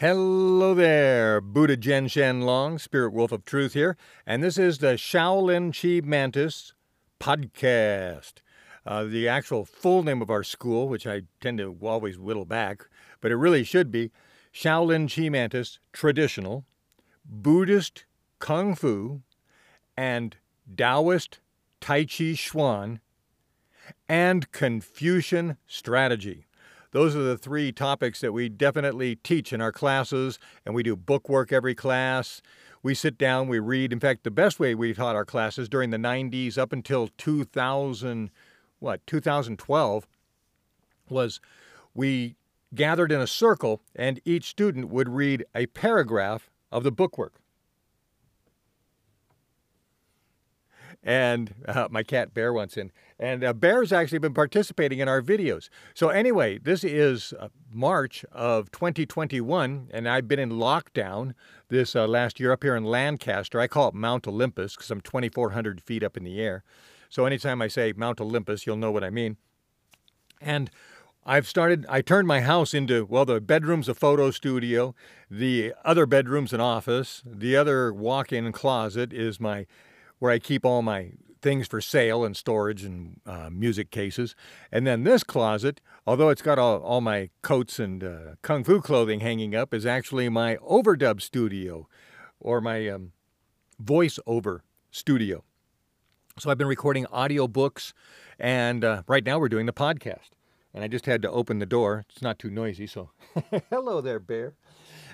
Hello there, Buddha Zhen Shen Long, Spirit Wolf of Truth here, and this is the Shaolin Chi Mantis podcast. Uh, the actual full name of our school, which I tend to always whittle back, but it really should be Shaolin Chi Mantis Traditional, Buddhist Kung Fu, and Taoist Tai Chi Chuan, and Confucian Strategy. Those are the three topics that we definitely teach in our classes, and we do book work every class. We sit down, we read. In fact, the best way we taught our classes during the 90s up until 2000, what, 2012, was we gathered in a circle, and each student would read a paragraph of the bookwork. And uh, my cat Bear wants in. And uh, Bear's actually been participating in our videos. So, anyway, this is uh, March of 2021, and I've been in lockdown this uh, last year up here in Lancaster. I call it Mount Olympus because I'm 2,400 feet up in the air. So, anytime I say Mount Olympus, you'll know what I mean. And I've started, I turned my house into, well, the bedroom's a photo studio, the other bedroom's an office, the other walk in closet is my where I keep all my things for sale and storage and uh, music cases. And then this closet, although it's got all, all my coats and uh, kung fu clothing hanging up, is actually my overdub studio or my um, voiceover studio. So I've been recording audio books, and uh, right now we're doing the podcast. And I just had to open the door. It's not too noisy, so hello there, Bear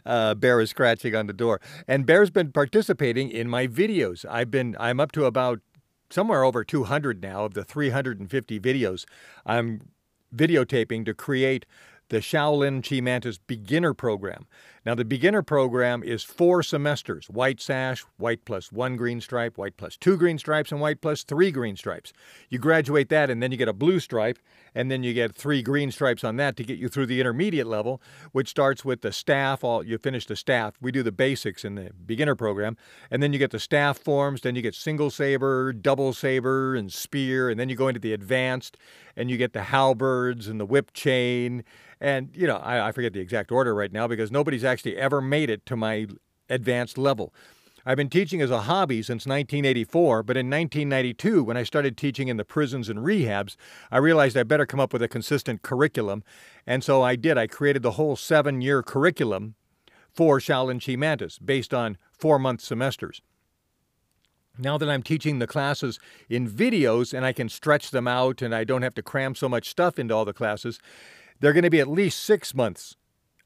uh, Bear is scratching on the door. And Bear's been participating in my videos. I've been, I'm up to about somewhere over 200 now of the 350 videos I'm videotaping to create the Shaolin Chi Mantis beginner program. Now, the beginner program is four semesters white sash, white plus one green stripe, white plus two green stripes, and white plus three green stripes. You graduate that, and then you get a blue stripe, and then you get three green stripes on that to get you through the intermediate level, which starts with the staff. All you finish the staff. We do the basics in the beginner program, and then you get the staff forms. Then you get single saber, double saber, and spear, and then you go into the advanced, and you get the halberds and the whip chain and, you know, I, I forget the exact order right now because nobody's actually ever made it to my advanced level. I've been teaching as a hobby since 1984, but in 1992, when I started teaching in the prisons and rehabs, I realized I better come up with a consistent curriculum. And so I did. I created the whole seven year curriculum for Shaolin Chi Mantis based on four month semesters. Now that I'm teaching the classes in videos and I can stretch them out and I don't have to cram so much stuff into all the classes, they're going to be at least six months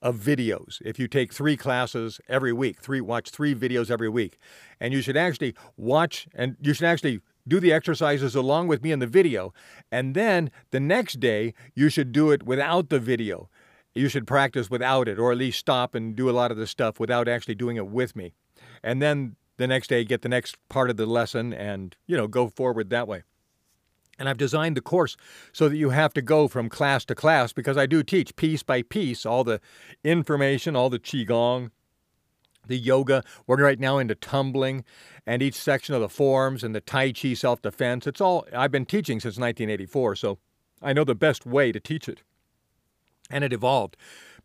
of videos. If you take three classes every week three watch three videos every week and you should actually watch and you should actually do the exercises along with me in the video and then the next day you should do it without the video. You should practice without it or at least stop and do a lot of the stuff without actually doing it with me. And then the next day get the next part of the lesson and you know go forward that way and I've designed the course so that you have to go from class to class because I do teach piece by piece all the information, all the Qigong, the yoga. We're right now into tumbling and each section of the forms and the Tai Chi self defense. It's all I've been teaching since 1984, so I know the best way to teach it. And it evolved.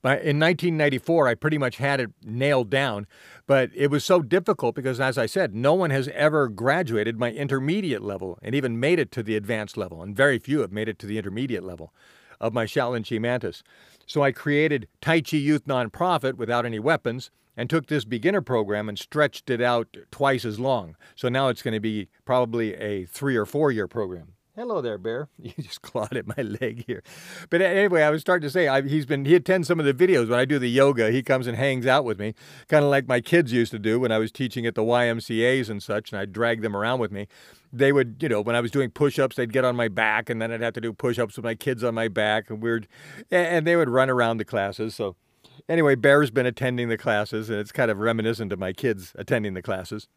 In 1994, I pretty much had it nailed down, but it was so difficult because, as I said, no one has ever graduated my intermediate level and even made it to the advanced level, and very few have made it to the intermediate level of my Shaolin Chi Mantis. So I created Tai Chi Youth Nonprofit without any weapons and took this beginner program and stretched it out twice as long. So now it's going to be probably a three or four year program. Hello there, Bear. You just clawed at my leg here. But anyway, I was starting to say I, he's been he attends some of the videos when I do the yoga. He comes and hangs out with me, kind of like my kids used to do when I was teaching at the YMCA's and such, and I'd drag them around with me. They would, you know, when I was doing push-ups, they'd get on my back, and then I'd have to do push-ups with my kids on my back, and weird, and they would run around the classes. So anyway, Bear's been attending the classes, and it's kind of reminiscent of my kids attending the classes.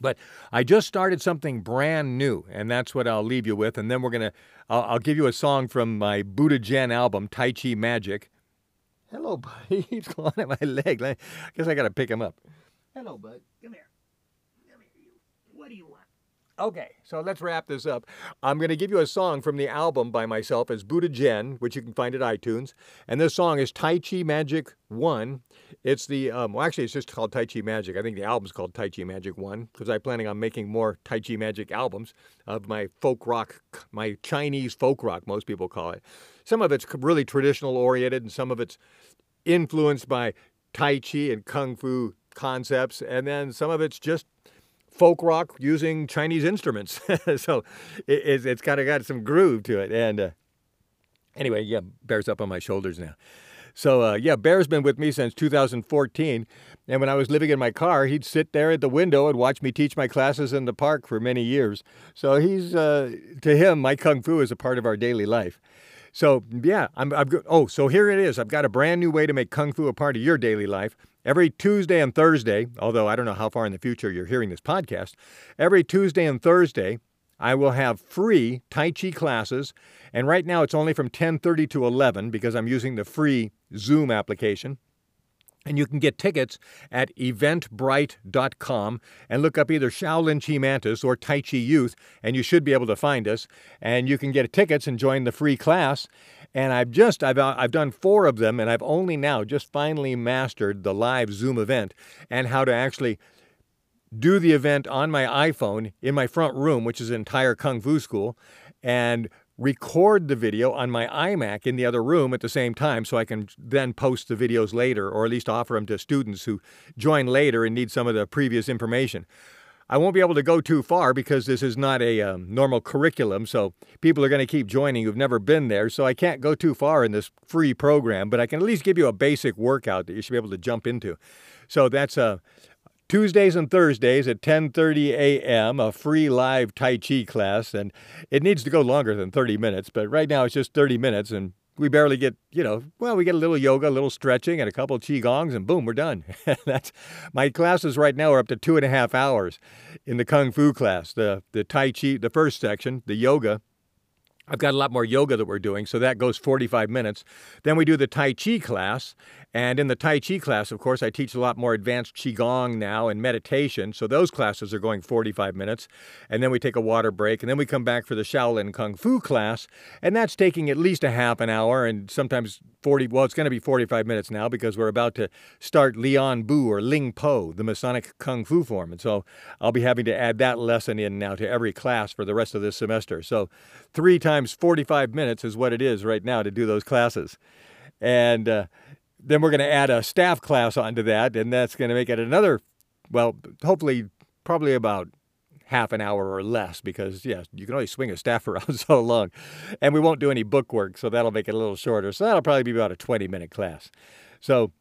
But I just started something brand new, and that's what I'll leave you with. And then we're gonna, I'll, I'll give you a song from my Buddha Zhen album, Tai Chi Magic. Hello, buddy. He's clawing at my leg. I guess I gotta pick him up. Hello, bud. Come here. Come here. You. What do you want? Okay, so let's wrap this up. I'm going to give you a song from the album by myself as Buddha Zhen, which you can find at iTunes. And this song is Tai Chi Magic 1. It's the, um, well, actually, it's just called Tai Chi Magic. I think the album's called Tai Chi Magic 1 because I'm planning on making more Tai Chi Magic albums of my folk rock, my Chinese folk rock, most people call it. Some of it's really traditional oriented and some of it's influenced by Tai Chi and Kung Fu concepts. And then some of it's just folk rock using Chinese instruments. so it, it's kind of got some groove to it. And uh, anyway, yeah, Bear's up on my shoulders now. So uh, yeah, Bear's been with me since 2014. And when I was living in my car, he'd sit there at the window and watch me teach my classes in the park for many years. So he's, uh, to him, my Kung Fu is a part of our daily life. So yeah, I'm, got, oh, so here it is. I've got a brand new way to make Kung Fu a part of your daily life. Every Tuesday and Thursday, although I don't know how far in the future you're hearing this podcast, every Tuesday and Thursday, I will have free Tai Chi classes. And right now it's only from 10:30 to 11 because I'm using the free Zoom application. And you can get tickets at eventbrite.com and look up either Shaolin Chi Mantis or Tai Chi Youth, and you should be able to find us. And you can get tickets and join the free class. And I've just I've uh, I've done four of them, and I've only now just finally mastered the live Zoom event and how to actually do the event on my iPhone in my front room, which is an entire kung fu school, and record the video on my iMac in the other room at the same time so I can then post the videos later or at least offer them to students who join later and need some of the previous information. I won't be able to go too far because this is not a um, normal curriculum, so people are going to keep joining who've never been there. So I can't go too far in this free program, but I can at least give you a basic workout that you should be able to jump into. So that's uh, Tuesdays and Thursdays at 10:30 a.m. a free live Tai Chi class, and it needs to go longer than 30 minutes, but right now it's just 30 minutes, and we barely get, you know, well, we get a little yoga, a little stretching, and a couple of gongs, and boom, we're done. That's my classes right now are up to two and a half hours in the kung fu class. The the tai chi, the first section, the yoga, I've got a lot more yoga that we're doing, so that goes 45 minutes. Then we do the Tai Chi class. And in the Tai Chi class, of course, I teach a lot more advanced Qigong now and meditation. So those classes are going 45 minutes. And then we take a water break. And then we come back for the Shaolin Kung Fu class. And that's taking at least a half an hour and sometimes 40, well, it's going to be 45 minutes now because we're about to start Lian Bu or Ling Po, the Masonic Kung Fu form. And so I'll be having to add that lesson in now to every class for the rest of this semester. So three times 45 minutes is what it is right now to do those classes. And uh, then we're going to add a staff class onto that, and that's going to make it another, well, hopefully, probably about half an hour or less because, yeah, you can only swing a staff around so long. And we won't do any book work, so that'll make it a little shorter. So that'll probably be about a 20 minute class. So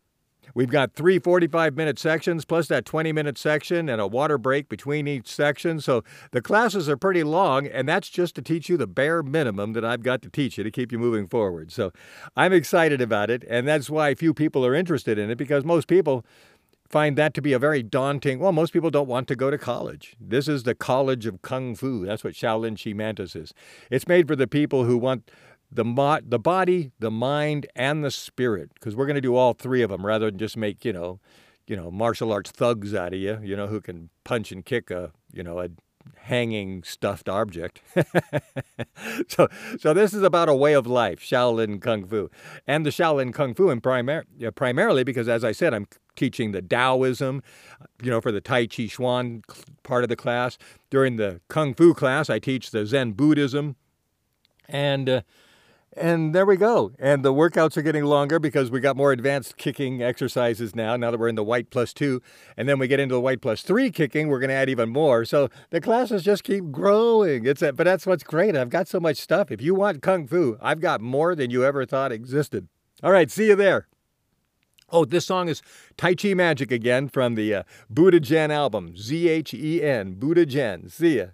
We've got three 45 minute sections plus that 20 minute section and a water break between each section. So the classes are pretty long, and that's just to teach you the bare minimum that I've got to teach you to keep you moving forward. So I'm excited about it, and that's why few people are interested in it because most people find that to be a very daunting. Well, most people don't want to go to college. This is the college of kung fu. That's what Shaolin Chi Mantis is. It's made for the people who want the mo- the body, the mind, and the spirit, because we're going to do all three of them rather than just make you know, you know, martial arts thugs out of you, you know, who can punch and kick a you know a hanging stuffed object. so, so this is about a way of life, Shaolin Kung Fu, and the Shaolin Kung Fu, and primar- primarily because, as I said, I'm teaching the Taoism, you know, for the Tai Chi Chuan part of the class. During the Kung Fu class, I teach the Zen Buddhism, and uh, and there we go. And the workouts are getting longer because we got more advanced kicking exercises now, now that we're in the white plus two. And then we get into the white plus three kicking, we're going to add even more. So the classes just keep growing. It's a, but that's what's great. I've got so much stuff. If you want Kung Fu, I've got more than you ever thought existed. All right, see you there. Oh, this song is Tai Chi Magic again from the uh, Buddha Zhen album, Z H E N, Buddha Zhen. See ya.